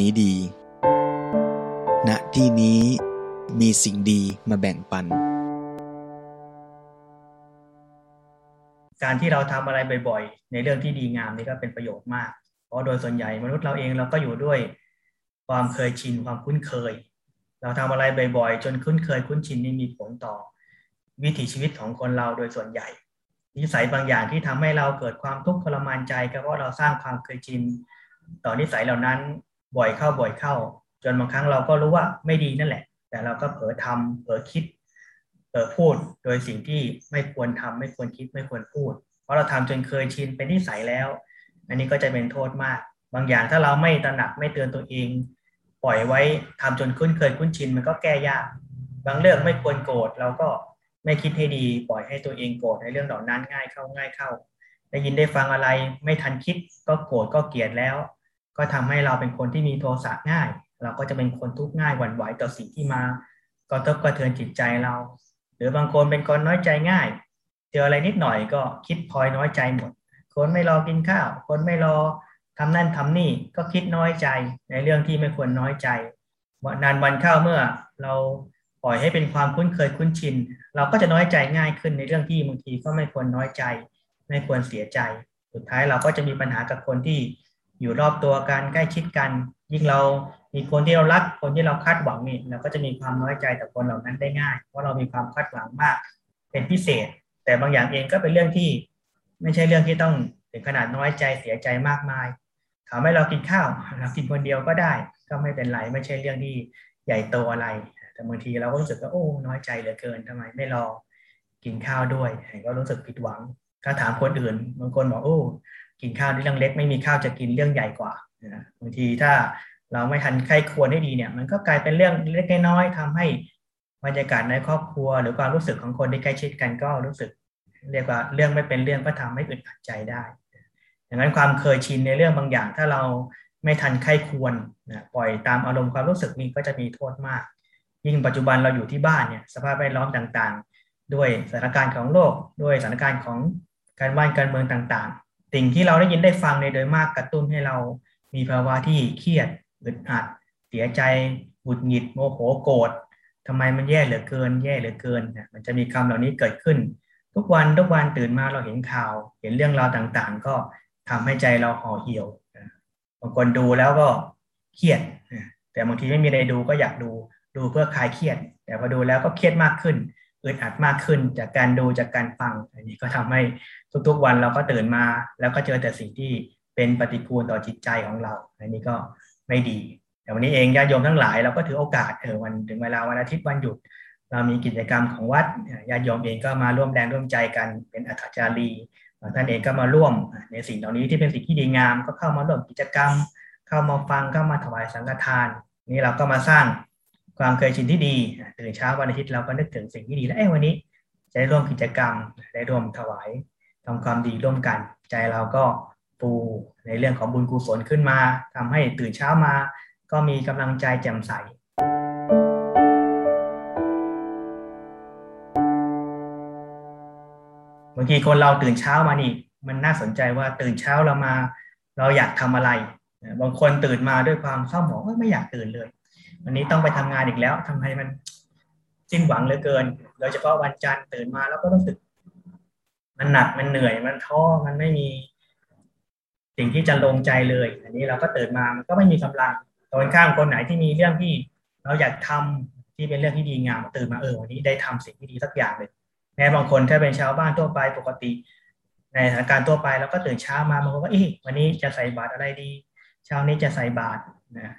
นี้ดี ณ ที่นี้มีสิ่งดีมาแบ่งปัน การที่เราทำอะไรบ่อยๆ ในเรื่องที่ดีงามนี่ก็เป็นประโยชน์มาก เพราะโดยส่วนใหญ่มนุษย์เราเองเราก็อยู่ด้วย ความเคยชินความคุ้นเคย เราทำอะไรบ่อยๆ จนคุ้นเคยคุ้นชินนี่มีผลต่อ วิถีชีวิตของคนเราโดยส่วนใหญ่ นิสัยบางอย่างที่ทำให้เราเกิดความทุกข์ทรมานใจก็เพราะเราสร้างความเคยชินต่อนิสัยเหล่านั้น บ่อยเข้าบ่อยเข้า จนบางครั้งเราก็รู้ว่าไม่ดีนั่นแหละ แต่เราก็เผลอทำเผลอคิดเผลอพูดโดยสิ่งที่ไม่ควรทำไม่ควรคิดไม่ควรพูด เพราะเราทำจนเคยชินเป็นนิสัยแล้ว อันนี้ก็จะเป็นโทษมาก บางอย่างถ้าเราไม่ตระหนักไม่เตือนตัวเอง ปล่อยไว้ทำจนคุ้นเคยคุ้นชินมันก็แก้ยาก บางเรื่องไม่ควรโกรธเราก็ไม่คิดให้ดี ปล่อยให้ตัวเองโกรธในเรื่องเหล่านั้นง่ายเข้าง่ายเข้าได้ยินได้ฟังอะไรไม่ทันคิดก็โกรธก็เกลียดแล้ว ก็ทำให้เราเป็นคนที่มีโทสะง่าย เราก็จะเป็นคนทุกข์ง่ายหวั่นไหวต่อสิ่งที่มาก็ทบกระเทือนจิตใจเรา หรือบางคนเป็นคนน้อยใจง่าย เจออะไรนิดหน่อยก็คิดพลอยน้อยใจหมด คนไม่รอกินข้าว คนไม่รอทำนั่นทำนี่ก็คิดน้อยใจในเรื่องที่ไม่ควรน้อยใจนานวันเข้าเมื่อเราปล่อยให้เป็นความคุ้นเคยคุ้นชิน เราก็จะน้อยใจง่ายขึ้นในเรื่องที่บางทีก็ไม่ควรน้อยใจ ไม่ควรเสียใจ สุดท้ายเราก็จะมีปัญหากับคนที่ อยู่รอบตัวกันใกล้ชิดกัน ยิ่งเรามีคนที่เรารักคนที่เราคาดหวังนี่เราก็จะมีความน้อยใจต่อคนเหล่านั้นได้ง่าย เพราะเรามีความคาดหวังมากเป็นพิเศษ แต่บางอย่างเองก็เป็นเรื่องที่ไม่ใช่เรื่องที่ต้องถึงขนาดน้อยใจเสียใจมากมายถามให้เรากินข้าวเรากินคนเดียวก็ได้ ก็ไม่เป็นไรไม่ใช่เรื่องที่ใหญ่โตอะไร แต่บางทีเราก็รู้สึกว่าโอ้น้อยใจเหลือเกินทำไมไม่รอกินข้าวด้วยก็รู้สึกผิดหวังถ้าถามคนอื่นบางคนบอกโอ้ กินข้าวนี่เรื่องเล็ก ไม่มีข้าวจะกินเรื่องใหญ่กว่าบางทีถ้าเราไม่ทันใครควรให้ดีเนี่ย มันก็กลายเป็นเรื่องเล็กน้อยทำให้บรรยากาศในครอบครัว หรือความรู้สึกของคนที่ใกล้ชิดกันก็รู้สึก เรียกว่าเรื่องไม่เป็นเรื่องก็ทำให้อึดอัดใจได้ดังนั้นความเคยชินในเรื่องบางอย่าง ถ้าเราไม่ทันใครควรนะปล่อยตามอารมณ์ความรู้สึกนี้ก็จะมีโทษมาก ยิ่งปัจจุบันเราอยู่ที่บ้านเนี่ยสภาพแวดล้อมต่างๆ ด้วยสถานการณ์ของโลก ด้วยสถานการณ์ของการบ้านการเมืองต่าง สิ่งที่เราได้ยินได้ฟังในโดยมากกระตุ้นให้เรามีภาวะที่เครียดอึดอัด เสียใจหงุดหงิดโมโหโกรธทำไมมันแย่เหลือเกิน แย่เหลือเกินเนี่ยมันจะมีคำเหล่านี้เกิดขึ้น ทุกวันทุกวันตื่นมาเราเห็นข่าว เห็นเรื่องราวต่างๆ ก็ทำให้ใจเราห่อเหี่ยวบางคนดูแล้วก็เครียด แต่บางทีไม่มีอะไรดูก็อยากดูดูเพื่อคลายเครียด แต่พอดูแล้วก็เครียดมากขึ้นอึดอัดมากขึ้นจากการดูจากการฟังอันนี้ก็ทำให้ ทุกๆวันเราก็ตื่นมา แล้วก็เจอแต่สิ่งที่เป็นปฏิกูลต่อจิตใจของเรา อันนี้ก็ไม่ดี แต่วันนี้เองญาติโยมทั้งหลายเราก็ถือโอกาสเออวันถึงเวลาวันอาทิตย์วันหยุด เรามีกิจกรรมของวัดญาติโยมเองก็มาร่วมแรงร่วมใจกันเป็นอัฐจารีท่านเองก็มาร่วมในสิ่งเหล่านี้ที่เป็นสิ่งที่ดีงาม ก็เข้ามาร่วมกิจกรรม เข้ามาฟังเข้ามาถวายสังฆทาน นี่เราก็มาสร้างความเคยชินที่ดีตื่นเช้าวันอาทิตย์เราก็นึกถึงสิ่งที่ดีแล้วเอ้วันนี้จะได้ร่วมกิจกรรมได้ร่วมถวาย ทำความดีร่วมกัน ใจเราก็ปูในเรื่องของบุญกุศลขึ้นมาทำให้ตื่นเช้ามา ก็มีกำลังใจแจ่มใสบางทีคนเราตื่นเช้ามานี่ มันน่าสนใจว่าตื่นเช้าเรามา เราอยากทำอะไร บางคนตื่นมาด้วยความเศร้าหมองไม่อยากตื่นเลย วันนี้ต้องไปทำงานอีกแล้วทำให้มันสิ้นหวังเหลือเกินโดยเฉพาะวันจันทร์ตื่นมาแล้วก็รู้สึก มันหนักมันเหนื่อยมันท้อมันไม่มี สิ่งที่จะลงใจเลย อันนี้เราก็ตื่นมามันก็ไม่มีกำลังตอนข้างคนไหนที่มีเรื่องที่เราอยากทำที่เป็นเรื่องที่ดีงามตื่นมาเออวันนี้ได้ทำสิ่งที่ดีสักอย่างเลยแม้บางคนถ้าเป็นชาวบ้านทั่วไปปกติ ในสถานการณ์ทั่วไปเราก็ตื่นเช้ามาบางคนก็เอ๊ะวันนี้จะใส่บาตรอะไรดี เช้านี้จะใส่บาตรนะ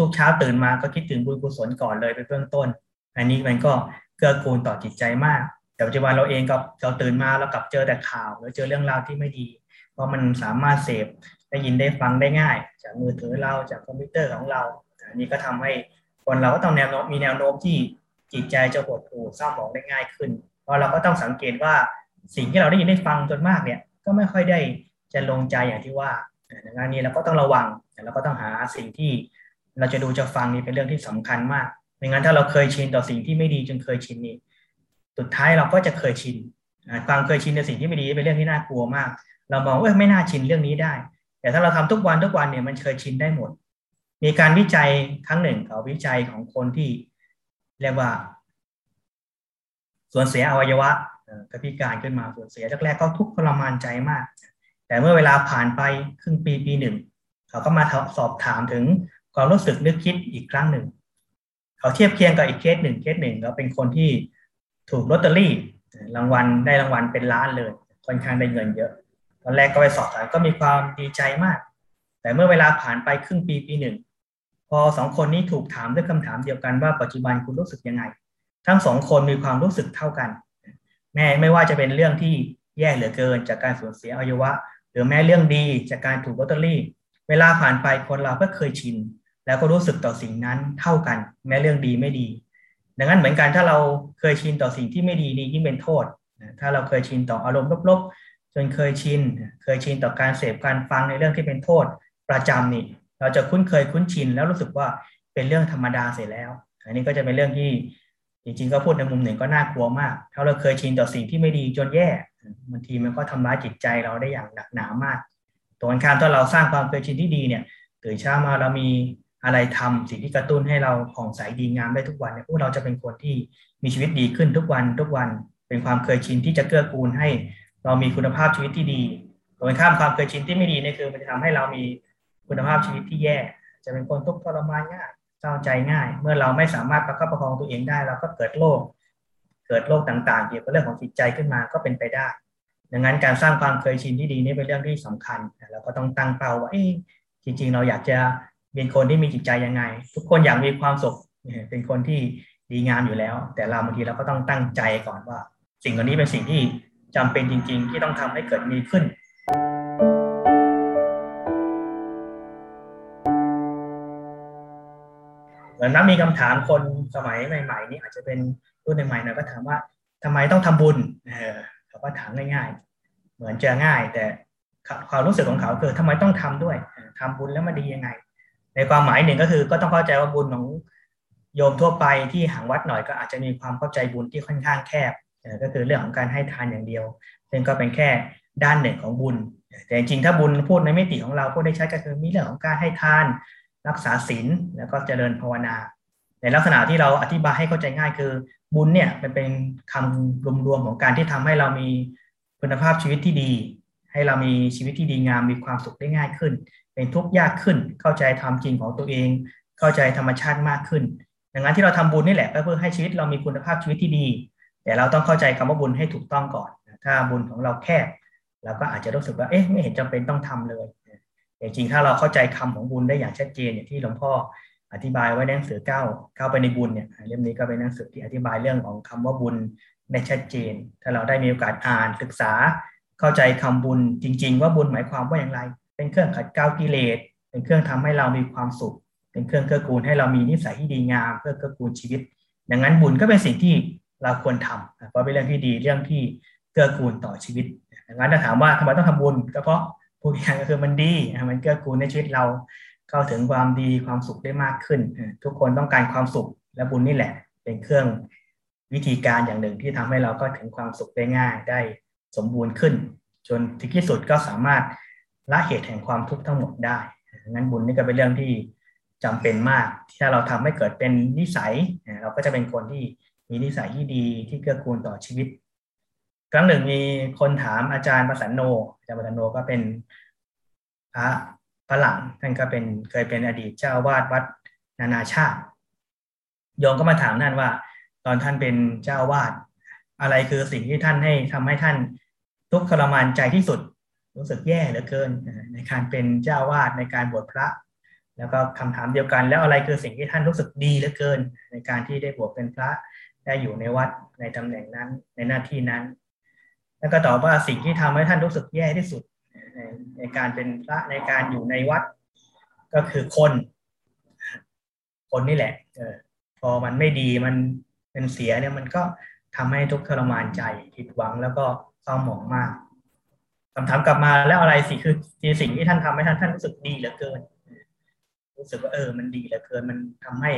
ทุกๆเช้าตื่นมาก็คิดถึงบุญกุศลก่อนเลยเป็นเบื้องต้น อันนี้มันก็เกื้อกูลต่อจิตใจมาก แต่ปัจจุบันเราเองก็เราตื่นมาเรากลับเจอแต่ข่าวหรือเจอเรื่องราวที่ไม่ดี เพราะมันสามารถเสพได้ยินได้ฟังได้ง่าย จากมือถือเราจากคอมพิวเตอร์ของเราอันนี้ก็ทำให้คนเราก็ต้องแนวโน้มมีแนวโน้มที่จิตใจจะหดหู่เศร้าหมองได้ง่ายขึ้น เพราะเราก็ต้องสังเกตว่าสิ่งที่เราได้ยินได้ฟังจนมากเนี่ยก็ไม่ค่อยได้จะลงใจอย่างที่ว่าดังนั้นนี้เราก็ต้องระวังเราก็ต้องหาสิ่งที่เราจะดูจะฟังนี่เป็นเรื่องที่สำคัญมากไม่งั้นถ้าเราเคยชินต่อสิ่งที่ไม่ดีจนเคยชินนี่ สุดท้ายเราก็จะเคยชินความเคยชินในสิ่งที่ไม่ดีเป็นเรื่องที่น่ากลัวมาก เรามองว่าไม่น่าชินเรื่องนี้ได้ แต่ถ้าเราทำทุกวันทุกวันเนี่ยมันเคยชินได้หมด มีการวิจัยครั้งหนึ่งเขาวิจัยของคนที่เรียกว่าส่วนเสียอวัยวะกระพิการขึ้นมาส่วนเสียแรกๆก็ทุกข์ทรมานใจมาก แต่เมื่อเวลาผ่านไปครึ่งปีปีหนึ่ง เขาก็มาสอบถามถึงความรู้สึกนึกคิดอีกครั้งหนึ่ง เขาเทียบเคียงกับอีกเคสหนึ่งเคสหนึ่งก็เป็นคนที่ ถูกลอตเตอรี่รางวัลได้รางวัลเป็นล้านเลยค่อนข้างได้เงินเยอะ ตอนแรกก็ไปสอบถามก็มีความดีใจมาก แต่เมื่อเวลาผ่านไปครึ่งปีปีหนึ่ง พอสองคนนี้ถูกถามด้วยคำถามเดียวกันว่าปัจจุบันคุณรู้สึกยังไง ทั้งสองคนมีความรู้สึกเท่ากัน แม่ไม่ว่าจะเป็นเรื่องที่แย่เหลือเกิน จากการสูญเสียอวัยวะ หรือแม้เรื่องดีจากการถูกลอตเตอรี่ เวลาผ่านไปคนเราก็เคยชิน แล้วก็รู้สึกต่อสิ่งนั้นเท่ากัน แม้เรื่องดีไม่ดี ดังนั้นเหมือนกันถ้าเราเคยชินต่อสิ่งที่ไม่ดีนี่ยิ่งเป็นโทษถ้าเราเคยชินต่ออารมณ์ลบๆ จนเคยชิน เคยชินต่อการเสพการฟังในเรื่องที่เป็นโทษประจำนี่ เราจะคุ้นเคยคุ้นชินแล้วรู้สึกว่าเป็นเรื่องธรรมดาเสร็จแล้ว อันนี้ก็จะเป็นเรื่องที่จริงๆก็พูดในมุมหนึ่งก็น่ากลัวมาก ถ้าเราเคยชินต่อสิ่งที่ไม่ดีจนแย่บางทีมันก็ทำร้ายจิตใจเราได้อย่างหนักหนามากตัวกันข้ามถ้าเราสร้างความเคยชินที่ดีเนี่ยตื่นเช้ามาเรามี อะไรทำสิ่งที่กระตุ้นให้เราผ่องใสดีงามได้ทุกวันเนี่ยพวกเราจะเป็นคนที่มีชีวิตดีขึ้นทุกวันทุกวัน เป็นความเคยชินที่จะเกื้อกูลให้ เรามีคุณภาพชีวิตที่ดีตรงข้ามความเคยชินที่ไม่ดีเนี่ยคือ มันจะทำให้เรามีคุณภาพชีวิตที่แย่ จะเป็นคนทุกข์ทรมานง่ายเศร้าใจง่าย เมื่อเราไม่สามารถประคับประคองตัวเองได้ เราก็เกิดโรคเกิดโรคต่างๆ เกี่ยวกับเรื่องของจิตใจขึ้นมาก็เป็นไปได้ ดังนั้นการสร้างความเคยชินที่ดีนี่เป็นเรื่องที่สำคัญเราก็ต้องตั้งเป้าว่าจริงๆ เราอยากจะ เป็นคนที่มีจิตใจยังไง ทุกคนอยากมีความสุขเป็นคนที่ดีงามอยู่แล้ว แต่เราบางทีเราก็ต้องตั้งใจก่อนว่า สิ่งเหล่านี้เป็นสิ่งที่จำเป็นจริง ๆ ที่ต้องทำให้เกิดมีขึ้น เหมือนนับมีคำถามคนสมัยใหม่ ๆ นี่อาจจะเป็นรุ่นใหม่ๆนะก็ถามว่าทำไมต้องทำบุญเออเขาก็ถามง่าย ๆ เหมือนจะง่ายแต่ความรู้สึกของเขาคือทำไมต้องทำด้วยทำบุญแล้วมันดียังไง ในความหมายหนึ่งก็คือก็ต้องเข้าใจว่าบุญของโยมทั่วไปที่ห่างวัดหน่อยก็อาจจะมีความเข้าใจบุญที่ค่อนข้างแคบก็คือเรื่องของการให้ทานอย่างเดียว ซึ่งก็เป็นแค่ด้านหนึ่งของบุญ แต่จริงๆถ้าบุญพูดในมิติของเราพูดได้ชัดก็คือมีเรื่องของการให้ทานรักษาศีลแล้วก็เจริญภาวนา ในลักษณะที่เราอธิบายให้เข้าใจง่ายคือ บุญเนี่ยมันเป็นคำรวมๆของการที่ทำให้เรามีคุณภาพชีวิตที่ดี ให้เรามีชีวิตที่ดีงามมีความสุขได้ง่ายขึ้น เป็นทุกข์ยากขึ้น เข้าใจธรรมจริงของตัวเอง เข้าใจธรรมชาติมากขึ้นดังนั้นที่เราทำบุญนี่แหละก็เพื่อให้ชีวิตเรามีคุณภาพชีวิตที่ดี แต่เราต้องเข้าใจคำว่าบุญให้ถูกต้องก่อน ถ้าบุญของเราแคบเราก็อาจจะรู้สึกว่าเอ๊ะไม่เห็นจำเป็นต้องทำเลยแต่จริงถ้าเราเข้าใจคำของบุญได้อย่างชัดเจนอย่างที่หลวงพ่ออธิบายไว้ในหนังสือเก้าเข้าไปในบุญเนี่ยเล่มนี้ก็เป็นหนังสือที่อธิบายเรื่องของคำว่าบุญได้ชัดเจน ถ้าเราได้มีโอกาสอ่านศึกษา เข้าใจคำบุญจริง ๆ ว่าบุญหมายความว่าอย่างไร เป็นเครื่องขัดเกลากิเลสเป็นเครื่องทำให้เรามีความสุข เป็นเครื่องเกื้อกูลให้เรามีนิสัยที่ดีงามเพื่อเกื้อกูลชีวิต ดังนั้นบุญก็เป็นสิ่งที่เราควรทำเพราะเป็นเรื่องที่ดีเรื่องที่เกื้อกูลต่อชีวิตดังนั้นถ้าถามว่าทำไมต้องทำบุญก็เพราะพูดอย่างก็คือมันดีมันเกื้อกูลในชีวิตเราเข้าถึงความดีความสุขได้มากขึ้น ทุกคนต้องการความสุขและบุญนี่แหละ เป็นเครื่องวิธีการอย่างหนึ่งที่ทำให้เราก็ถึงความสุขได้ง่ายได้ สมบูรณ์ขึ้น จนที่สุดก็สามารถละเหตุแห่งความทุกข์ทั้งหมดได้งั้นบุญนี่ก็เป็นเรื่องที่จำเป็นมากที่ถ้าเราทำให้เกิดเป็นนิสัยเราก็จะเป็นคนที่มีนิสัยที่ดีที่เกื้อกูลต่อชีวิต ครั้งหนึ่งมีคนถามอาจารย์ประสันโนอาจารย์ประสันโนก็เป็นพระฝรั่งท่านก็เป็นเคยเป็นอดีตเจ้าวาดวัดนานาชาติโยมก็มาถามท่านว่า ตอนท่านเป็นเจ้าวาด อะไรคือสิ่งที่ท่านให้ทำให้ท่าน ทุกข์ทรมานใจที่สุด รู้สึกแย่เหลือเกินในการเป็นเจ้าวาดในการบวชพระ แล้วก็คำถามเดียวกัน แล้วอะไรคือสิ่งที่ท่านรู้สึกดีเหลือเกิน ในการที่ได้บวชเป็นพระได้อยู่ในวัดในตำแหน่งนั้นในหน้าที่นั้น แล้วก็ตอบว่าสิ่งที่ทำให้ท่านรู้สึกแย่ที่สุดในการเป็นพระในการอยู่ในวัด ก็คือคน คนนี่แหละเออพอมันไม่ดีมันเป็นเสียเนี่ยมันก็ทำให้ทุกข์ทรมานใจผิดหวังแล้วก็ เศร้าหมองมากคำถามกลับมาแล้วอะไรสิคือสิ่งที่ท่านทำให้ท่านท่านรู้สึกดีเหลือเกิน รู้สึกว่าเออ มันดีเหลือเกิน มันทำให้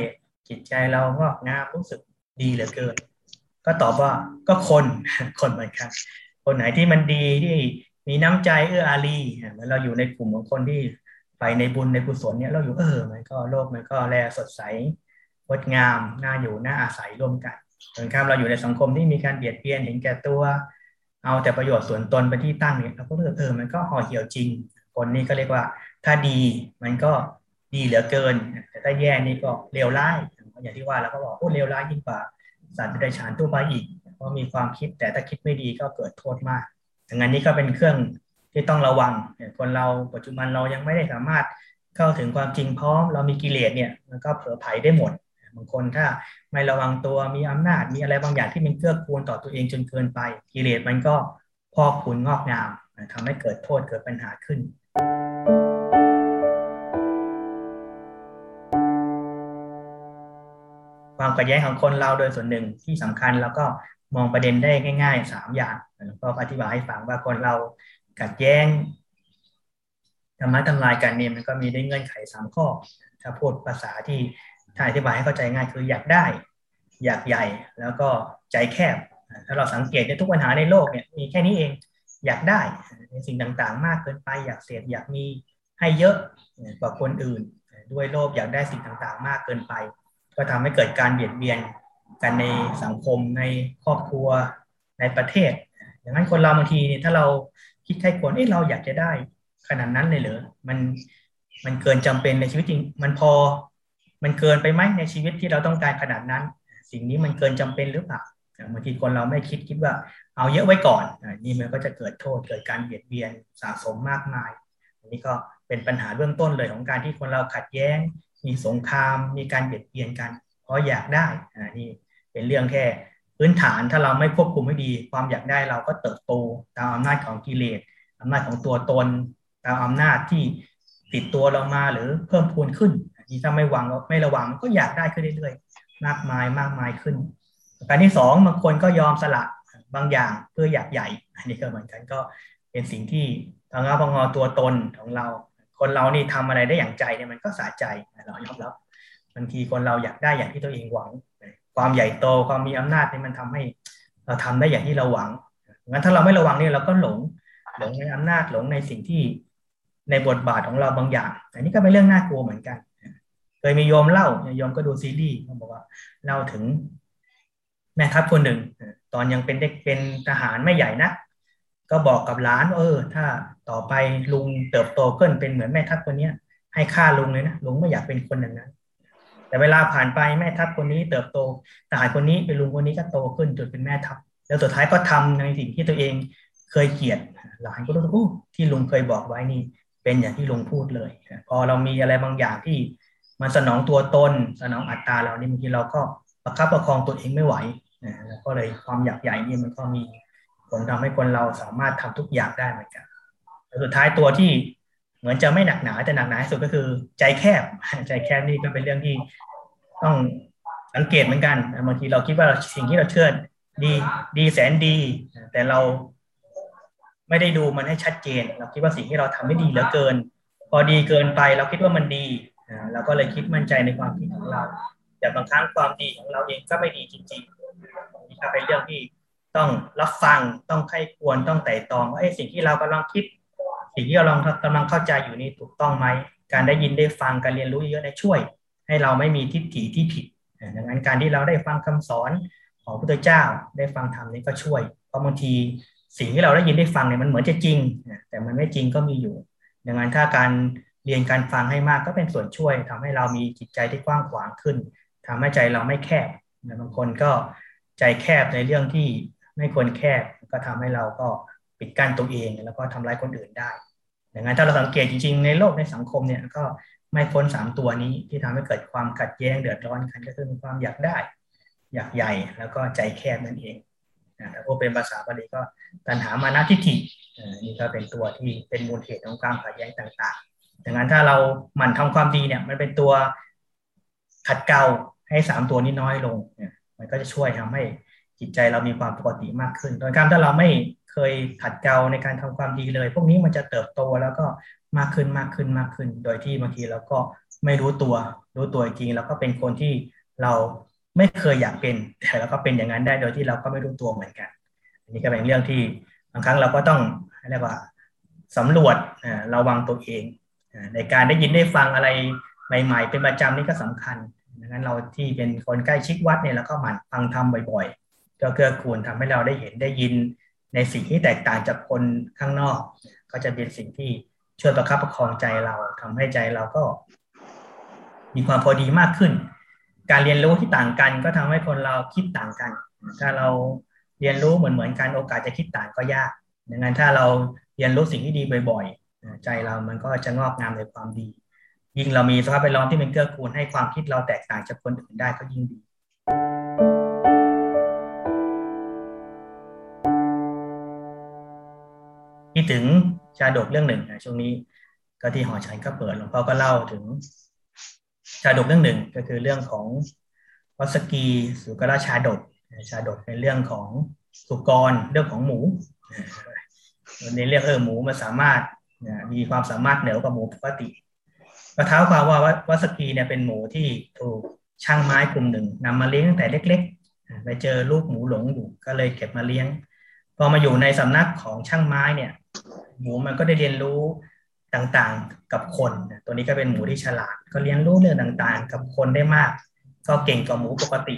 จิตใจเราก็งามรู้สึกดีเหลือเกิน ก็ตอบว่าก็คนคนเหมือนกันคนไหนที่มันดีที่มีน้ำใจเอื้ออารีเหมือนเราอยู่ในกลุ่มของคนที่ไปในบุญในกุศลเนี่ยเราอยู่เออมันก็โลกมันก็แลสดใสงดงามน่าอยู่น่าอาศัยร่วมกันเหมือนกับเราอยู่ในสังคมที่มีการเบียดเบียนเห็นแก่ตัว เอาแต่ประโยชน์ส่วนตนไปที่ตั้งเนี่ยเราก็เออเออมันก็ห่อเหี่ยวจริง คนนี้ก็เรียกว่า ถ้าดีมันก็ดีเหลือเกิน แต่ถ้าแย่นี่ก็เลวร้ายอย่างที่ว่าเราก็บอกโอ้เลวร้ายยิ่งกว่าสัตว์เดรัจฉานตัวไปอีกเพราะมีความคิดแต่ถ้าคิดไม่ดีก็เกิดโทษมากดังนั้นนี่ก็เป็นเครื่องที่ต้องระวังคนเราปัจจุบันเรายังไม่ได้สามารถเข้าถึงความจริงพร้อม เรามีกิเลสเนี่ยมันก็เผลอไผ่ได้หมด บางคนถ้าไม่ระวังตัวมีอำนาจมีอะไรบางอย่างที่มันเกื้อกูลต่อตัวเองจนเกินไปกิเลสมันก็พอกพูนงอกงามทำให้เกิดโทษเกิดปัญหาขึ้น ความขัดแย้งของคนเราโดยส่วนหนึ่งที่สำคัญแล้วก็มองประเด็นได้ง่ายๆสามอย่างแล้วก็อธิบายให้ฟังว่าคนเราขัดแย้งธรรมะทำลายกันเนี่ยมันก็มีได้เงื่อนไขสามข้อ ถ้าพูดภาษาที่ ถ้าอธิบายให้เข้าใจง่ายคืออยากได้ อยากใหญ่แล้วก็ใจแคบ ถ้าเราสังเกตในทุกปัญหาในโลกเนี่ยมีแค่นี้เองอยากได้ในสิ่งต่างๆ มากเกินไปอยากเสพอยากมีให้เยอะกว่าคนอื่น ด้วยโลภอยากได้สิ่งต่างๆ มากเกินไป ก็ทำให้เกิดการเบียดเบียนกันในสังคมในครอบครัวในประเทศ อย่างนั้นคนเราบางทีเนี่ยถ้าเราคิดให้คนเอ้เราอยากจะได้ขนาดนั้นเลยเหรอมันมันเกินจำเป็นในชีวิตจริง มันพอ มันเกินไปไหมในชีวิตที่เราต้องการขนาดนั้น สิ่งนี้มันเกินจำเป็นหรือเปล่าบางทีคนเราไม่คิดคิดว่าเอาเยอะไว้ก่อนนี่มันก็จะเกิดโทษเกิดการเบียดเบียนสะสมมากมาย อันนี้ก็เป็นปัญหาเบื้องต้นเลยของการที่คนเราขัดแย้ง มีสงคราม มีการเบียดเบียนกัน เพราะอยากได้อ่านี่เป็นเรื่องแค่พื้นฐานถ้าเราไม่ควบคุมให้ดี ความอยากได้เราก็เติบโตตามอำนาจของกิเลสอำนาจของตัวตน ตามอำนาจที่ติดตัวเรามาหรือเพิ่มพูนขึ้น นี่ถ้าไม่วางไม่ระวังก็อยากได้ขึ้นเรื่อยๆ มากมายมากมายขึ้นการที่สองบางคนก็ยอมสละบางอย่างเพื่ออยากใหญ่ อันนี้ก็เหมือนกันก็เป็นสิ่งที่ทางพงอตัวตนของเรา คนเรานี่ทำอะไรได้อย่างใจเนี่ยมันก็สะใจเรายอมรับบางทีคนเราอยากได้อย่างที่ตัวเองหวัง ความใหญ่โตความมีอำนาจเนี่ยมันทำให้เราทำได้อย่างที่เราหวังงั้นถ้าเราไม่ระวังเนี่ยเราก็หลงหลงในอำนาจหลงในสิ่งที่ในบทบาทของเราบางอย่าง อันนี้ก็เป็นเรื่องน่ากลัวเหมือนกัน เคยมีโยมเล่าโยมก็ดูซีรีส์เขาบอกว่าเล่าถึงแม่ทัพคนหนึ่ง ตอนยังเป็นเด็กเป็นทหารไม่ใหญ่นะก็บอกกับหลานเออ ถ้าต่อไปลุงเติบโตขึ้นเป็นเหมือนแม่ทัพคนนี้ให้ค่าลุงเลยนะลุงไม่อยากเป็นคนอย่างนั้นแต่เวลาผ่านไปแม่ทัพคนนี้เติบโตทหารคนนี้เป็นลุงคนนี้ก็โตขึ้นจนเป็นแม่ทัพแล้วสุดท้ายก็ทำในสิ่งที่ตัวเองเคยเกลียดหลานก็รู้ที่ลุงเคยบอกไว้นี่ เป็นอย่างที่ลุงพูดเลย พอเรามีอะไรบางอย่างที่ มันสนองตัวตน สนองอัตตาเรานี่บางทีเราก็ประคับประคองตัวเองไม่ไหวนะแล้วก็เลยความอยากใหญ่นี่มันก็มีผลทำให้คนเราสามารถทำทุกอย่างได้เหมือนกันสุดท้ายตัวที่เหมือนจะไม่หนักหนาแต่หนักหนาที่สุดก็คือใจแคบ ใจแคบนี่ก็เป็นเรื่องที่ต้องสังเกตเหมือนกันบางทีเราคิดว่าสิ่งที่เราเชื่อดีดีแสนดี แต่เราไม่ได้ดูมันให้ชัดเจน เราคิดว่าสิ่งที่เราทำไม่ดีเหลือเกิน พอดีเกินไปเราคิดว่ามันดี เราก็เลยคิดมั่นใจในความคิดของเรา แต่บางครั้งความดีของเราเองก็ไม่ดีจริงๆนี่ก็เป็นเรื่องที่ต้องรับฟังต้องใครควรต้องไต่ตองว่าไอ้สิ่งที่เรากำลังคิด สิ่งที่เรากำลังเข้าใจอยู่นี่ถูกต้องไหมการได้ยินได้ฟังการเรียนรู้เยอะได้ช่วย ให้เราไม่มีทิฏฐิที่ผิดดังนั้นการที่เราได้ฟังคำสอนของพระพุทธเจ้าได้ฟังธรรมนี้ก็ช่วย เพราะบางทีสิ่งที่เราได้ยินได้ฟังเนี่ยมันเหมือนจะจริง แต่มันไม่จริงก็มีอยู่ ดังนั้นถ้าการ เรียนการฟังให้มากก็เป็นส่วนช่วยทำให้เรามีจิตใจที่กว้างขวางขึ้นทำให้ใจเราไม่แคบบางคนก็ใจแคบในเรื่องที่ไม่ควรแคบก็ทำให้เราก็ปิดกั้นตัวเองแล้วก็ทำร้ายคนอื่นได้ดังนั้นถ้าเราสังเกตจริงๆ ในโลกในสังคมเนี่ยก็ไม่พ้นสามตัวนี้ที่ทำให้เกิดความขัดแย้งเดือดร้อนกันก็คือความอยากได้ อยากใหญ่แล้วก็ใจแคบนั่นเองนะถ้าพูดเป็นภาษาบาลีก็ตัณหามานาทิฏฐินี่ก็เป็นตัวที่เป็นมูลเหตุของความขัดแย้งต่างๆ ดังนั้นถ้าเราหมั่นทำความดีเนี่ย มันเป็นตัวขัดเกลาให้สามตัวนี้น้อยลงเนี่ย มันก็จะช่วยทำให้จิตใจเรามีความปกติมากขึ้น โดยการถ้าเราไม่เคยขัดเกลาในการทำความดีเลย พวกนี้มันจะเติบโตแล้วก็มากขึ้นมากขึ้นมากขึ้น โดยที่บางทีเราก็ไม่รู้ตัว รู้ตัวจริง แล้วก็เป็นคนที่เราไม่เคยอยากเป็น แต่เราก็เป็นอย่างนั้นได้ โดยที่เราก็ไม่รู้ตัวเหมือนกัน อันนี้ก็เป็นเรื่องที่บางครั้งเราก็ต้องเรียกว่าสำรวจระวังตัวเอง ในการได้ยินได้ฟังอะไรใหม่ ๆ เป็นประจำนี่ก็สำคัญดังนั้นเราที่เป็นคนใกล้ชิดวัดเนี่ยเราก็หมั่นฟังธรรมบ่อยๆ ก็เกื้อกูลทำให้เราได้เห็นได้ยินในสิ่งที่แตกต่างจากคนข้างนอก ก็จะเป็นสิ่งที่ช่วยประคับประคองใจเราทำให้ใจเราก็ มีความพอดีมากขึ้น การเรียนรู้ที่ต่างกันก็ทำให้คนเราคิดต่างกัน ถ้าเราเรียนรู้เหมือนเหมือนกันโอกาสจะคิดต่างก็ยากดังนั้นถ้าเราเรียนรู้สิ่งที่ดีบ่อยๆ ใจเรามันก็จะงอกงามในความดี ยิ่งเรามีสภาพแวดล้อมที่เป็นเกื้อกูลให้ความคิดเราแตกต่างจากคนอื่นได้ก็ยิ่งดีคิดถึงชาดกเรื่องหนึ่งนะช่วงนี้ก็ที่หอชัยก็เปิดหลวงพ่อก็เล่าถึง ชาดกเรื่องหนึ่งก็คือเรื่องของวัสกีสุกราชาดกชาดกเป็นเรื่องของสุกรเรื่องของหมูในเรื่องเออหมูมันสามารถ มีความสามารถเหนือกว่าหมูปกติก็เท้าความว่าวัสกีเนี่ยเป็นหมูที่ถูกช่างไม้กลุ่มหนึ่งนำมาเลี้ยงตั้งแต่เล็กๆไปเจอลูกหมูหลงอยู่ก็เลยเก็บมาเลี้ยง พอมาอยู่ในสำนักของช่างไม้เนี่ย หมูมันก็ได้เรียนรู้ต่างๆกับคน ตัวนี้ก็เป็นหมูที่ฉลาด ก็เรียนรู้เรื่องต่างๆ กับคนได้มาก ก็เก่งกว่าหมูปกติ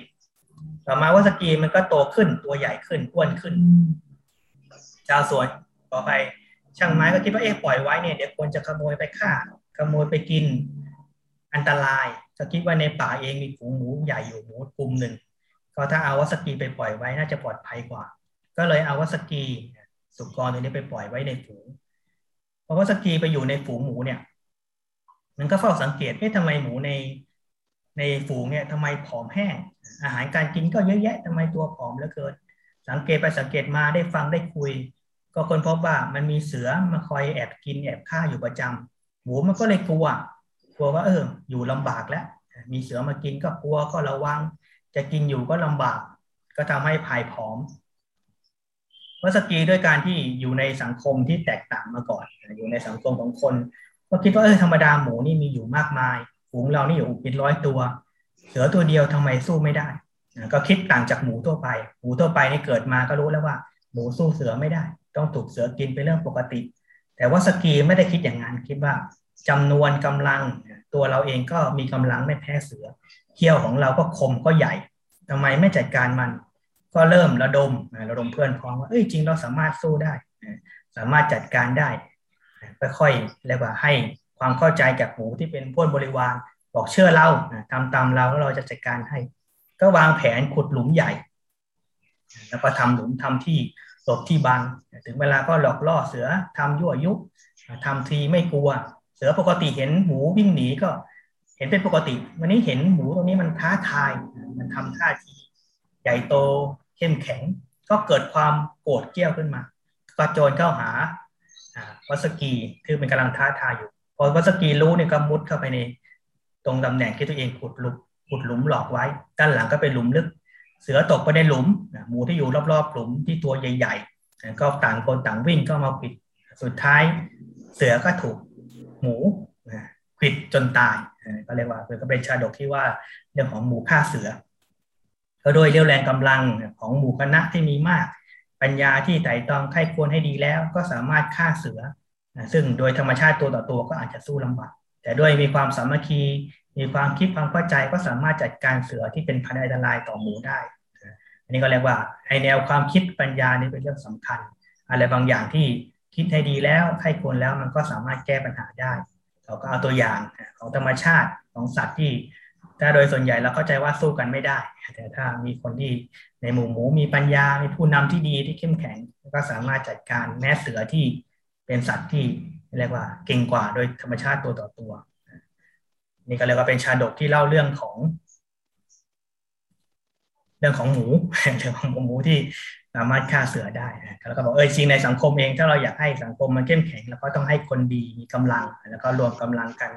ต่อมาวัสกีมันก็โตขึ้นตัวใหญ่ขึ้นอ้วนขึ้น ชาวสวนต่อไป ช่างไม้ก็คิดว่าเอ๊ะปล่อยไว้เนี่ยเดี๋ยวคนจะขโมยไปฆ่า ขโมยไปกิน อันตรายก็คิดว่าในป่าเองมีฝูงหมูใหญ่อยู่หมูกลุ่มหนึ่งก็ถ้าเอาวัสกีไปปล่อยไว้น่าจะปลอดภัยกว่า ก็เลยเอาวัสกีสุกรตัวนี้ไปปล่อยไว้ในฝูงพอวัสกีไปอยู่ในฝูงหมูเนี่ย มันก็เฝ้าสังเกตว่าทำไมหมูในในฝูงเนี่ยทำไมผอมแห้ง อาหารการกินก็เยอะแยะทำไมตัวผอมเหลือเกิน สังเกตไปสังเกตมาได้ฟังได้คุย ก็คนพบว่ามันมีเสือมาคอยแอบกินแอบฆ่าอยู่ประจำหมูมันก็เลยกลัว กลัวว่าเอออยู่ลำบากแล้ว มีเสือมากินก็กลัวก็ระวัง จะกินอยู่ก็ลำบาก ก็ทำให้ผายผอมวัสกีด้วยการที่อยู่ในสังคมที่แตกต่างมาก่อน อยู่ในสังคมของคน ก็คิดว่าเออธรรมดาหมูนี่มีอยู่มากมายฝูงเรานี่อยู่เป็นร้อยตัว เสือตัวเดียวทำไมสู้ไม่ได้ ก็คิดต่างจากหมูทั่วไป หมูทั่วไปนี่เกิดมาก็รู้แล้วว่า หมูสู้เสือไม่ได้ ต้องถูกเสือกินเป็นเรื่องปกติ แต่ว่าสกีไม่ได้คิดอย่างนั้นคิดว่าจำนวนกำลังตัวเราเองก็มีกำลังไม่แพ้เสือเขี้ยวของเราก็คมก็ใหญ่ทำไมไม่จัดการมัน ก็เริ่มระดมระดมเพื่อนพ้องว่าเอ้ยจริงเราสามารถสู้ได้ สามารถจัดการได้ค่อยๆเรียกว่าให้ความเข้าใจกับหมูที่เป็นพวกบริวารบอกเชื่อเราทำตามเราแล้วเราจะจัดการให้ ก็วางแผนขุดหลุมใหญ่ แล้วก็ทำหลุมทำที่ หลบที่บัง ถึงเวลาก็หลอกล่อเสือทำยั่วยุทำทีไม่กลัว เสือปกติเห็นหมูวิ่งหนีก็เห็นเป็นปกติ วันนี้เห็นหมูตรงนี้มันท้าทายมันทำท่าทีใหญ่โตเข้มแข็ง ก็เกิดความโกรธเกี้ยวขึ้นมา ก็โจรเข้าหาวัสกีคือเป็นกำลังท้าทายอยู่ พอวัสกีรู้เนี่ยก็มุดเข้าไปใน ตรงตำแหน่งที่ตัวเองขุดหลุมขุดหลุมหลอกไว้ ด้านหลังก็เป็นหลุมลึก เสือตกไปในหลุมหมูที่อยู่รอบๆหลุมที่ตัวใหญ่ๆก็ต่างคนต่างวิ่งก็มาปิดสุดท้ายเสือก็ถูกหมูขิดจนตายก็เรียกว่าก็เป็นชาดกที่ว่าเรื่องของหมูฆ่าเสือ ก็โดยเรี่ยวแรงกำลังของหมู่คณะที่มีมาก ปัญญาที่ไต่ตองไข้ควรให้ดีแล้ว ก็สามารถฆ่าเสือ ซึ่งโดยธรรมชาติตัวต่อตัวก็อาจจะสู้ลำบากแต่ด้วยมีความสามัคคี มีความคิดความเข้าใจก็สามารถจัดการเสือที่เป็นพันธุ์อันตรายต่อหมูได้ อันนี้ก็เรียกว่าไอแนวความคิดปัญญานี่เป็นเรื่องสำคัญ อะไรบางอย่างที่คิดให้ดีแล้วให้ควรแล้วมันก็สามารถแก้ปัญหาได้ เราก็เอาตัวอย่างของธรรมชาติของสัตว์ที่ถ้าโดยส่วนใหญ่เราเข้าใจว่าสู้กันไม่ได้ แต่ถ้ามีคนที่ในหมู่หมูมีปัญญา มีผู้นำที่ดีที่เข้มแข็ง ก็สามารถจัดการแม้เสือที่เป็นสัตว์ที่เรียกว่าเก่งกว่าโดยธรรมชาติตัวต่อตัว นี่ก็เรียกว่าเป็นชาดกที่เล่าเรื่องของ เรื่องของหมูเรื่องของหมูที่สามารถฆ่าเสือได้แล้วก็บอกเออจริงในสังคมเอง ถ้าเราอยากให้สังคมมันเข้มแข็ง แล้วก็ต้องให้คนดีมีกำลัง แล้วก็รวมกำลังกัน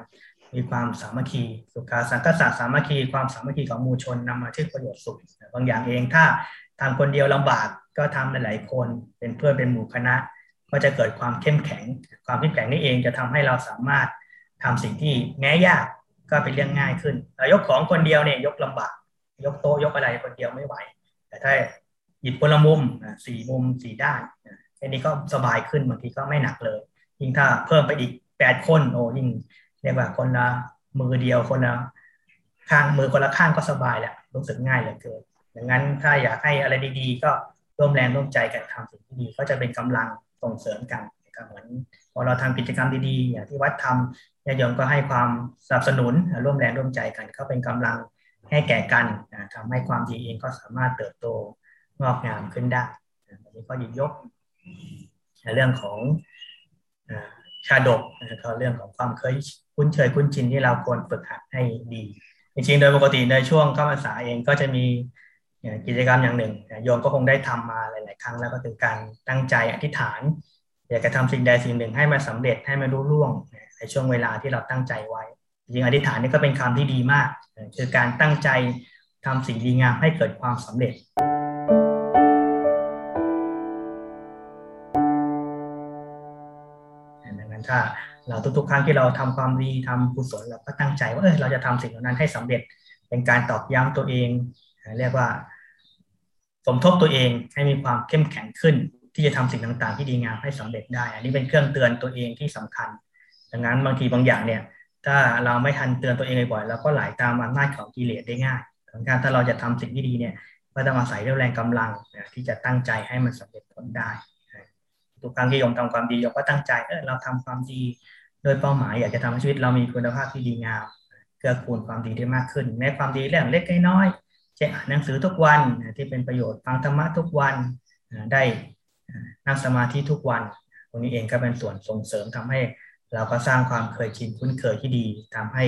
มีความสามัคคี สุขาสังคสะสามัคคี ความสามัคคีของมูชนนำมาที่ประโยชน์สุขบางอย่างเองถ้าทำคนเดียวลำบากก็ทำหลายๆคน เป็นเพื่อนเป็นหมู่คณะ ก็จะเกิดความเข้มแข็ง ความเข้มแข็งนี่เองจะทำให้เราสามารถทำสิ่งที่แม้ยาก ก็เป็นเรื่องง่ายขึ้นยกของคนเดียวเนี่ยยกลำบากยกโต๊ะยกอะไรคนเดียวไม่ไหว แต่ถ้าหยิบคนละมุมสี่มุมสี่ด้านแค่นี้ก็สบายขึ้นบางทีก็ไม่หนักเลย ยิ่งถ้าเพิ่มไปอีกแปดคนโอ้ยิ่งเรียกว่าคนละมือเดียวคนละข้างมือคนละข้างก็สบายแหละรู้สึกง่ายเหลือเกินดังนั้นถ้าอยากให้อะไรดีๆ ก็ร่วมแรงร่วมใจกันทำสิ่งที่ดีก็จะเป็นกำลังส่งเสริมกัน ก็เหมือนพอเราทำกิจกรรมดีๆอย่างที่วัดทำญาติโยมก็ให้ความสนับสนุนร่วมแรงร่วมใจกันก็เป็นกำลังให้แก่กันทำให้ความดีเองก็สามารถเติบโตงอกงามขึ้นได้อันนี้ก็หยิบยกเรื่องของชาดกก็เรื่องของความเคยคุ้นเคยคุ้นชินที่เราควรฝึกหัดให้ดีจริงๆโดยปกติในช่วงเข้าพรรษาเองก็จะมีกิจกรรมอย่างหนึ่งโยมก็คงได้ทำมาหลาย ๆ ครั้งแล้วก็คือการตั้งใจอธิษฐาน อยากจะทำสิ่งใดสิ่งหนึ่งให้มันสาเร็จให้มันรู้ล่วงในช่วงเวลาที่เราตั้งใจไว้จริงอธิษฐานนี่ก็เป็นคำที่ดีมาก คือการตั้งใจทำสิ่งดีงามให้เกิดความสำเร็จดังนั้นถ้าเราทุกๆ ครั้งที่เราทำความดีทำกุศลเราก็ตั้งใจว่าเออเราจะทำสิ่งเหล่านั้นให้สำเร็จเป็นการตอกย้ำตัวเอง เรียกว่าสมทบตัวเองให้มีความเข้มแข็งขึ้น ที่จะทำสิ่งต่างๆ ที่ดีงามให้สำเร็จได้ อันนี้เป็นเครื่องเตือนตัวเองที่สำคัญ ดังนั้นบางทีบางอย่างเนี่ย ถ้าเราไม่ทันเตือนตัวเองบ่อยๆเราก็ไหลาตามอำนาจของกิเลสได้ง่ายดังนั้นถ้าเราจะทำสิ่งที่ดีเนี่ยก็ต้องอาศัยเรื่องแรงกำลังที่จะตั้งใจให้มันสำเร็จผลได้ทุกครั้งที่ยมทำความดียมก็ตั้งใจเออเราทำความดี โดยเป้าหมายอยากจะทำให้ชีวิตเรามีคุณภาพที่ดีงามเกื้อกูลความดีได้มากขึ้นแม้ความดีเรื่องเล็กน้อยเช่นอ่านหนังสือทุกวันที่เป็นประโยชน์ฟังธรรมะทุกวันได้ นั่งสมาธิทุกวันตรงนี้เองก็เป็นส่วนส่งเสริมทำให้เราก็สร้างความเคยชินคุ้นเคยที่ดีทำให้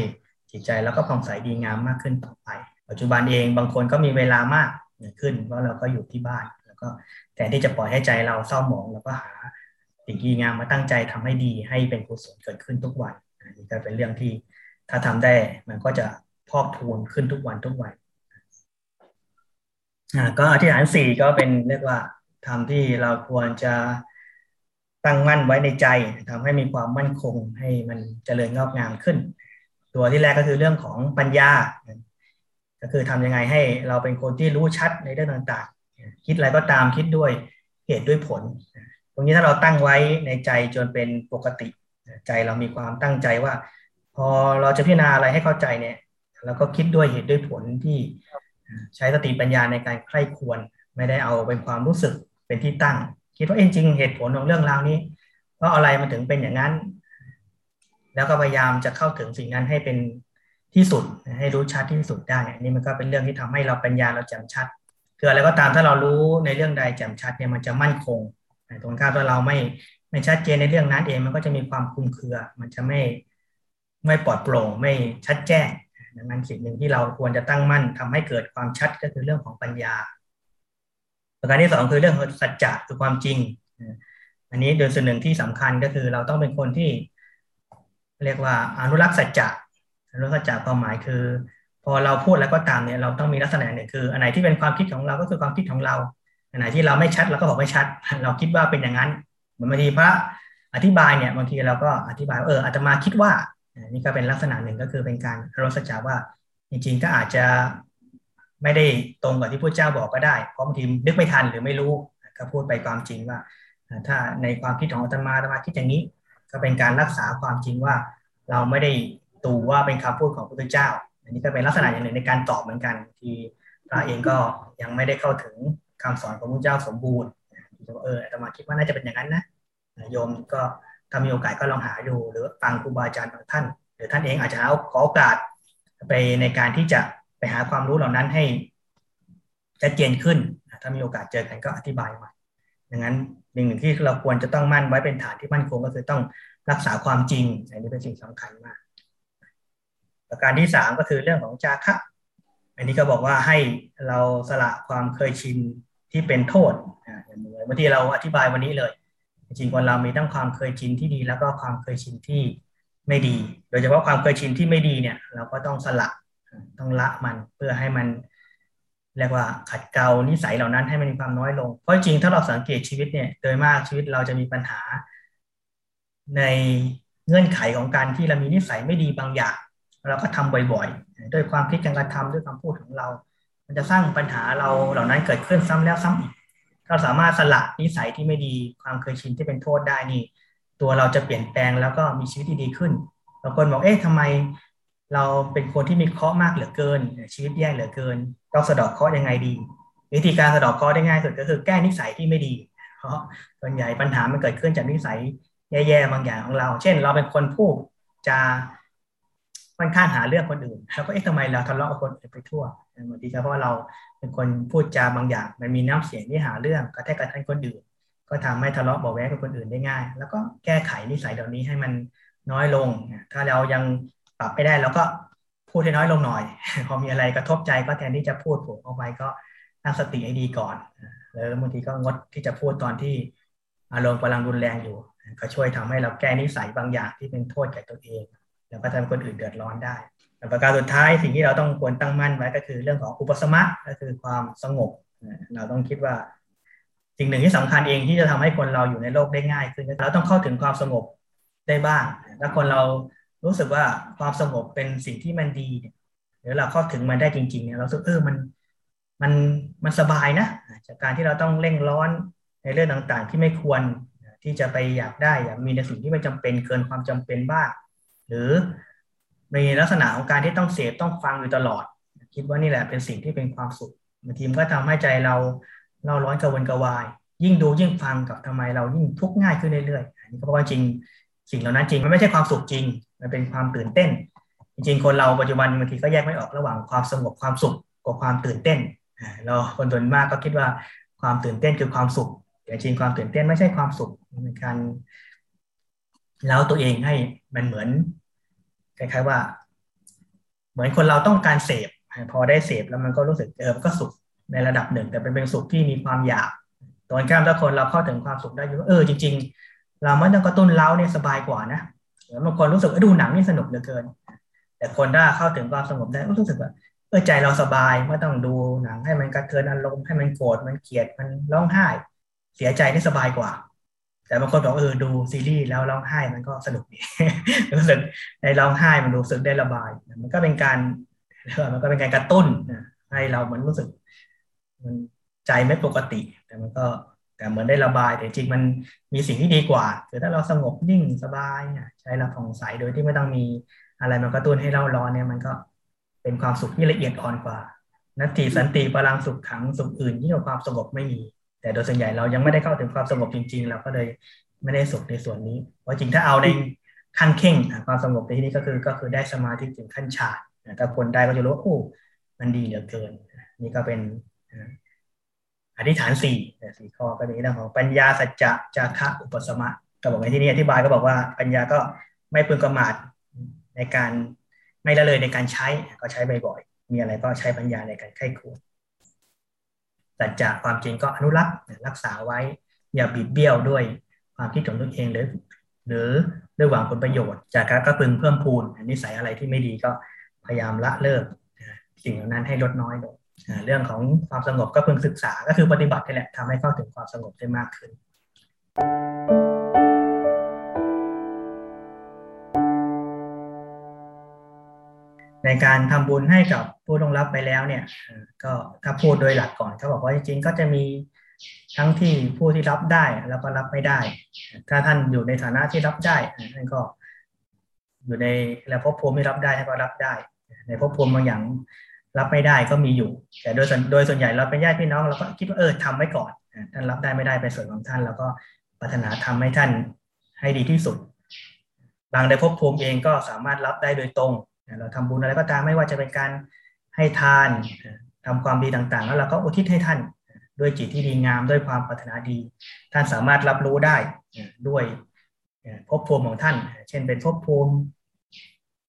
จิตใจแล้วก็ผ่องใสดีงามมากขึ้นต่อไป ปัจจุบันเองบางคนก็มีเวลามากขึ้นเพราะเราก็อยู่ที่บ้าน แล้วก็แต่ที่จะปล่อยให้ใจเราเศร้าหมองแล้วก็หาสิ่งดีงามมาตั้งใจทำให้ดีให้เป็นกุศลเกิดขึ้นทุกวันอันนี้ก็เป็นเรื่องที่ถ้าทำได้มันก็จะพอกทูนขึ้นทุกวันทุกวันก็อธิษฐานสี่ก็เป็นเรียกว่า ทำที่เราควรจะตั้งมั่นไว้ในใจทำให้มีความมั่นคงให้มันเจริญงอกงามขึ้น ตัวที่แรกก็คือเรื่องของปัญญา ก็คือทำยังไงให้เราเป็นคนที่รู้ชัดในเรื่องต่างๆ คิดอะไรก็ตามคิดด้วยเหตุด้วยผล ตรงนี้ถ้าเราตั้งไว้ในใจจนเป็นปกติ ใจเรามีความตั้งใจว่า พอเราจะพิจารณาอะไรให้เข้าใจเนี่ยเราก็คิดด้วยเหตุด้วยผลที่ใช้สติปัญญาในการใคร่ควร ไม่ได้เอาเป็นความรู้สึก เป็นที่ตั้ง คิดว่าเองจริงเหตุผลของเรื่องราวนี้ เพราะอะไรมันถึงเป็นอย่างนั้น แล้วก็พยายามจะเข้าถึงสิ่งนั้นให้เป็นที่สุดให้รู้ชัดที่สุดได้นี่มันก็เป็นเรื่องที่ทำให้เราปัญญาเราแจ่มชัดคืออะไรก็ตามถ้าเรารู้ในเรื่องใดแจ่มชัดเนี่ยมันจะมั่นคงตรงข้ามถ้าเราไม่ไม่ชัดเจนในเรื่องนั้นเองมันก็จะมีความคลุมเครือ มันจะไม่ไม่ปลอดโปร่งไม่ชัดแจ้งดังนั้นสิ่งหนึ่งที่เราควรจะตั้งมั่นทำให้เกิดความชัดก็คือเรื่องของปัญญา ประการที่สองคือเรื่องของสัจจะคือความจริง อันนี้โดยส่วนหนึ่งที่สำคัญก็คือเราต้องเป็นคนที่ เรียกว่าอนุรักษ์สัจจะอนุรักษ์สัจจะความหมายคือ พอเราพูดแล้วก็ตามเนี่ยเราต้องมีลักษณะหนึ่งคืออันไหนที่เป็นความคิดของเราก็คือความคิดของเราอันไหนที่เราไม่ชัดเราก็บอกไม่ชัด เราคิดว่าเป็นอย่างนั้นเหมือนบางทีพระอธิบายเนี่ยบางทีเราก็อธิบายเอออาตมาคิดว่านี่ก็เป็นลักษณะหนึ่งก็คือเป็นการรสัจจาว่าจริงๆก็อาจจะ ไม่ได้ตรงกับที่พระเจ้าบอกก็ได้เพราะบางทีนึกไม่ทันหรือไม่รู้ก็พูดไปความจริงว่า ถ้าในความคิดของอาตมาอาตมาคิดอย่างนี้ ก็เป็นการรักษาความจริงว่า เราไม่ได้ตูว่าเป็นคำพูดของพระพุทธเจ้า อันนี้ก็เป็นลักษณะอย่างหนึ่งในการตอบเหมือนกันที่พระเองก็ยังไม่ได้เข้าถึงคำสอนของพระเจ้าสมบูรณ์เอออาตมาคิดว่าน่าจะเป็นอย่างนั้นนะโยมก็ถ้ามีโอกาสก็ลองหาดูหรือฟังครูบาอาจารย์บางท่าน หรือท่านเองอาจจะเอาขอโอกาสไปในการที่จะ หาความรู้เหล่านั้นให้ชัดเจนขึ้น ถ้ามีโอกาสเจอกันก็อธิบายมาดังนั้นหนึ่งหนึ่งที่เราควรจะต้องมั่นไว้เป็นฐานที่มั่นคงก็คือต้องรักษาความจริงอันนี้เป็นสิ่งสำคัญมาก ประการที่สามก็คือเรื่องของจาคะ อันนี้ก็บอกว่าให้เราสละความเคยชินที่เป็นโทษอย่างเมือที่เราอธิบายวันนี้เลย จริงๆคนเรามีทั้งความเคยชินที่ดี แล้วก็ความเคยชินที่ไม่ดี โดยเฉพาะความเคยชินที่ไม่ดีเนี่ย เราก็ต้องสละ ต้องละมันเพื่อให้มันเรียกว่าขัดเกลานิสัยเหล่านั้นให้มันมีความน้อยลง เพราะจริงถ้าเราสังเกตชีวิตเนี่ยโดยมากชีวิตเราจะมีปัญหา ในเงื่อนไขของการที่เรามีนิสัยไม่ดีบางอย่าง เราก็ทำบ่อยๆ ด้วยความคิดการกระทำด้วยคำพูดของเรา มันจะสร้างปัญหาเราเหล่านั้นเกิดขึ้นซ้ำแล้วซ้ำอีกถ้าสามารถสละนิสัยที่ไม่ดีความเคยชินที่เป็นโทษได้นี่ ตัวเราจะเปลี่ยนแปลงแล้วก็มีชีวิตที่ดีขึ้นบางคนบอกเอ๊ะทำไม เราเป็นคนที่มีเคราะห์มากเหลือเกิน ชีวิตแย่เหลือเกินต้องสะดอกเคราะห์ยังไงดี วิธีการสะดอกเคราะห์ได้ง่ายสุดก็คือแก้นิสัยที่ไม่ดี เพราะส่วนใหญ่ปัญหามันเกิดขึ้นจากนิสัยแย่ๆบางอย่างของเรา เช่น เราเป็นคนพูดจะค่อนข้างหาเรื่องคนอื่นแล้วก็เอ๊ะทำไมเราทะเลาะกับคนอื่นไปทั่วบางทีก็เพราะเราเป็นคนพูดจาบางอย่าง มันมีน้ำเสียงที่หาเรื่องกระแทกกระทันคนอื่น ก็ทำให้ทะเลาะเบาแวงกับคนอื่นได้ง่าย แล้วก็แก้ไขนิสัยเหล่านี้ให้มันน้อยลง ถ้าเรายัง ปรับไม่ได้เราก็พูดให้น้อยลงหน่อย พอมีอะไรกระทบใจก็แทนที่จะพูดผมออกไปก็ตั้งสติให้ดีก่อนแล้วบางทีก็งดที่จะพูดตอนที่อารมณ์กำลังรุนแรงอยู่ ก็ช่วยทำให้เราแก้นิสัยบางอย่างที่เป็นโทษแก่ตัวเอง แล้วก็ทำคนอื่นเดือดร้อนได้ประการสุดท้ายสิ่งที่เราต้องควรตั้งมั่นไว้ก็คือเรื่องของอุปสมะก็คือความสงบ เราต้องคิดว่าสิ่งหนึ่งที่สำคัญเองที่จะทำให้คนเราอยู่ในโลกได้ง่ายขึ้นเราต้องเข้าถึงความสงบได้บ้างถ้าคนเรา รู้สึกว่าความสงบเป็นสิ่งที่มันดีหรือเราเข้าถึงมันได้จริง ๆเนี่ยเราสึกเออมันมันมันสบายนะจากการที่เราต้องเร่งร้อนในเรื่องต่างๆ ที่ไม่ควรที่จะไปอยากได้อยากมีในสิ่งที่ไม่จำเป็นเกินความจำเป็นบ้างหรือในลักษณะของการที่ต้องเสพต้องฟังอยู่ตลอด คิดว่านี่แหละเป็นสิ่งที่เป็นความสุขบางทีมันก็ทำให้ใจเราเราร้อนกระวนกระวาย ยิ่งดูยิ่งฟังกับทำไมเรายิ่งทุกข์ง่ายขึ้นเรื่อยๆอันนี้ก็เพราะว่าจริง สิ่งเหล่านั้นจริงมันไม่ใช่ความสุขจริง มันเป็นความตื่นเต้น จริงๆ คนเราปัจจุบันบางทีก็แยกไม่ออกระหว่างความสงบความสุขกับความตื่นเต้นเราคนส่วนมากก็คิดว่าความตื่นเต้นคือความสุข แต่จริงความตื่นเต้นไม่ใช่ความสุขมันเป็นการเล้าตัวเองให้มันเหมือนคล้ายๆว่า เหมือนคนเราต้องการเสพพอได้เสพแล้วมันก็รู้สึกเออมันก็สุขในระดับหนึ่ง แต่เป็นเป็นสุขที่มีความอยากตอนข้ามถ้าคนเราเข้าถึงความสุขได้อยู่เออจริง ๆ เราไม่ต้องกระตุ้นเล้าเนี่ยสบายกว่านะ บางคนรู้สึกว่าดูหนังนี่สนุกเหลือเกิน แต่คนถ้าเข้าถึงความสงบได้ก็รู้สึกว่าเออใจเราสบายไม่ต้องดูหนังให้มันกระเทือนอารมณ์ให้มันโกรธมันเกลียดมันร้องไห้ เสียใจนี่สบายกว่า แต่บางคนบอกเออดูซีรีส์แล้วร้องไห้มันก็สนุกดีรู้สึกในร้องไห้มันรู้สึกได้ระบาย มันก็เป็นการมันก็เป็นการกระตุ้นให้เราเหมือนรู้สึก มันใจไม่ปกติ แต่มันก็ แต่เหมือนได้ระบายแต่จริงมันมีสิ่งที่ดีกว่า คือถ้าเราสงบนิ่งสบายใช้เราผ่องใสโดยที่ไม่ต้องมีอะไรมากระตุ้นให้เราร้อนเนี่ยมันก็เป็นความสุขที่ละเอียดอ่อนกว่านัตติสันติพลังสุขขังสุขอื่นที่เราความสงบไม่มี แต่โดยส่วนใหญ่เรายังไม่ได้เข้าถึงความสงบจริง ๆ เราก็เลยไม่ได้สุขในส่วนนี้เพราะจริงถ้าเอาในขั้นเข่งความสงบในที่นี้ก็คือก็คือได้สมาธิถึงขั้นฌานถ้าคนได้ก็จะรู้ว่าโอ้มันดีเหลือเกิน นี่ก็เป็น อธิษฐานสี่สี่ข้อก็มีเรื่องของปัญญาสัจจะจาคะอุปสมะก็บอกในที่นี้อธิบายก็บอกว่าปัญญาก็ไม่พึงกระมาดในการไม่ละเลยในการใช้ก็ใช้บ่อยๆมีอะไรก็ใช้ปัญญาในการไข้ควรสัจจะความจริงก็อนุรักษ์รักษาไว้ อย่าบิดเบี้ยวด้วยความคิดของตนเองหรือ หรือด้วยหวังผลประโยชน์ จากการก็พึงเพิ่มพูนนิสัยอะไรที่ไม่ดีก็พยายามละเลิกสิ่งเหล่านั้นให้ลดน้อยลง เรื่องของความสงบก็เพึงศึกษาก็คือปฏิบัตินี่แหละทำให้เข้าถึงความสงบได้มากขึ้น ในการทำบุญให้กับผู้ต้องรับไปแล้วเนี่ย ก็ถ้าพูดโดยหลักก่อนเขาบอกว่าจริงๆก็จะมีทั้งที่ผู้ที่รับได้แล้วก็รับไม่ได้ ถ้าท่านอยู่ในฐานะที่รับได้ท่านก็อยู่ในแล้วพบภูมิที่รับได้ท่านก็รับได้ ในพบภูมิบางอย่าง รับไม่ได้ก็มีอยู่ แต่โดยโดยส่วนใหญ่เราเป็นญาติพี่น้องเราก็คิดว่าเออทำไว้ก่อนท่านรับได้ไม่ได้เป็นส่วนของท่านเราก็ปรารถนาทำให้ท่านให้ดีที่สุด บางในภพบภูมิเองก็สามารถรับได้โดยตรง เราทำบุญอะไรก็ตามไม่ว่าจะเป็นการให้ทานทำความดีต่างๆ แล้วเราก็อุทิศให้ท่านด้วยจิตที่ดีงามด้วยความปรารถนาดี ท่านสามารถรับรู้ได้ด้วยภพภูมิของท่าน เช่นเป็นภพภูมิ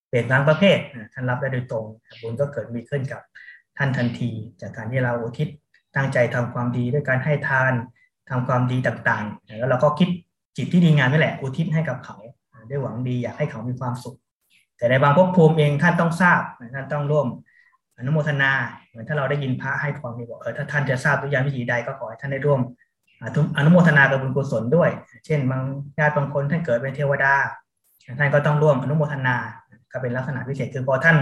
เปลี่ยนบางประเภทท่านรับได้โดยตรงบุญก็เกิดมีขึ้นกับท่านทันที จากการที่เราอุทิศตั้งใจทำความดีด้วยการให้ทานทำความดีต่างๆ แล้วเราก็คิดจิตที่ดีงามนี่แหละอุทิศให้กับเขาด้วยหวังดีอยากให้เขามีความสุข แต่ในบางภพภูมิเองท่านต้องทราบท่านต้องร่วมอนุโมทนาเหมือนถ้าเราได้ยินพระให้พรนี่บอกเออถ้าท่านจะทราบทุกอย่างวิธีใดก็ขอให้ท่านได้ร่วมอนุโมทนากับบุญกุศลด้วย เช่นบางญาติบางคนท่านเกิดเป็นเทวดาท่านก็ต้องร่วมอนุโมทนา ก็เป็นลักษณะพิเศษคือพอท่าน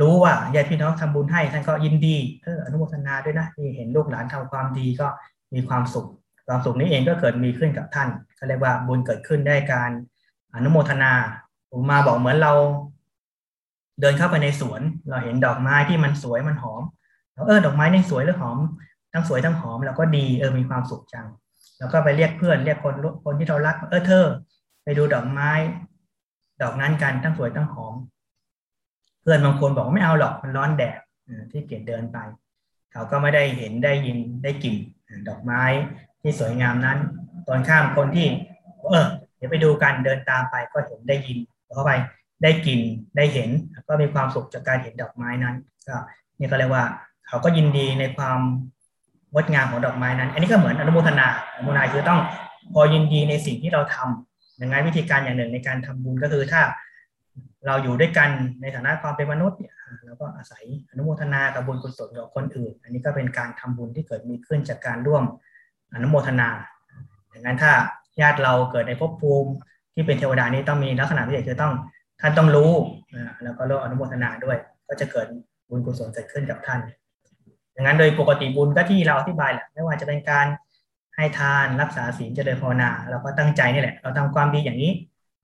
รู้ว่าญาติพี่น้องทำบุญให้ท่านก็ยินดีเอออนุโมทนาด้วยนะที่เห็นลูกหลานทำความดีก็มีความสุข ความสุขนี้เองก็เกิดมีขึ้นกับท่านก็เรียกว่าบุญเกิดขึ้นได้การอนุโมทนาผมมาบอกเหมือนเรา เดินเข้าไปในสวน เราเห็นดอกไม้ที่มันสวยมันหอมเออดอกไม้นี่สวยหรือหอม ทั้งสวยทั้งหอมแล้วก็ดีเออมีความสุขจัง แล้วก็ไปเรียกเพื่อนเรียกคนคนที่เรารัก เออเธอ ไปดูดอกไม้ ดอกนั้นกันทั้งสวยทั้งหอม เพื่อนบางคนบอกว่าไม่เอาหรอกมันร้อนแดดที่เกียจเดินไป เขาก็ไม่ได้เห็นได้ยินได้กลิ่นดอกไม้ที่สวยงามนั้น ตอนข้ามคนที่ เออ เดี๋ยวไปดูกันเดินตามไปก็เห็นได้ยินเข้าไปได้กลิ่นได้เห็นก็มีความสุขจากการเห็นดอกไม้นั้นก็นี่ก็เรียกว่า เขาก็ยินดีในความงดงามของดอกไม้นั้น อันนี้ก็เหมือนอนุโมทนาอนุโมทนาคือต้องพอยินดีในสิ่งที่เราทำ อย่างไงวิธีการอย่างหนึ่งในการทำบุญก็คือถ้าเราอยู่ด้วยกันในฐานะความเป็นมนุษย์เนี่ยเราก็อาศัยอนุโมทนากับบุญกุศลกับคนอื่น อันนี้ก็เป็นการทำบุญที่เกิดมีขึ้นจากการร่วมอนุโมทนาอย่างนั้นถ้าญาติเราเกิดในภพภูมิที่เป็นเทวดานี้ต้องมีลักษณะพิเศษคือต้องท่านต้องรู้แล้วก็ร่วมอนุโมทนาด้วย ก็จะเกิดบุญกุศลเกิดขึ้นกับท่านอย่างนั้นโดยปกติบุญก็ที่เราอธิบายแหละไม่ว่าจะเป็นการ ให้ทานรักษาศีลเจริญภาวนาเราก็ตั้งใจนี่แหละ เราทำความดีอย่างนี้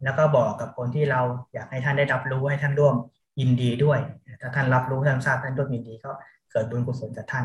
แล้วก็บอกกับคนที่เราอยากให้ท่านได้รับรู้ให้ท่านร่วมยินดีด้วย ถ้าท่านรับรู้ท่านทราบท่านร่วมยินดีก็เกิดบุญกุศลกับท่าน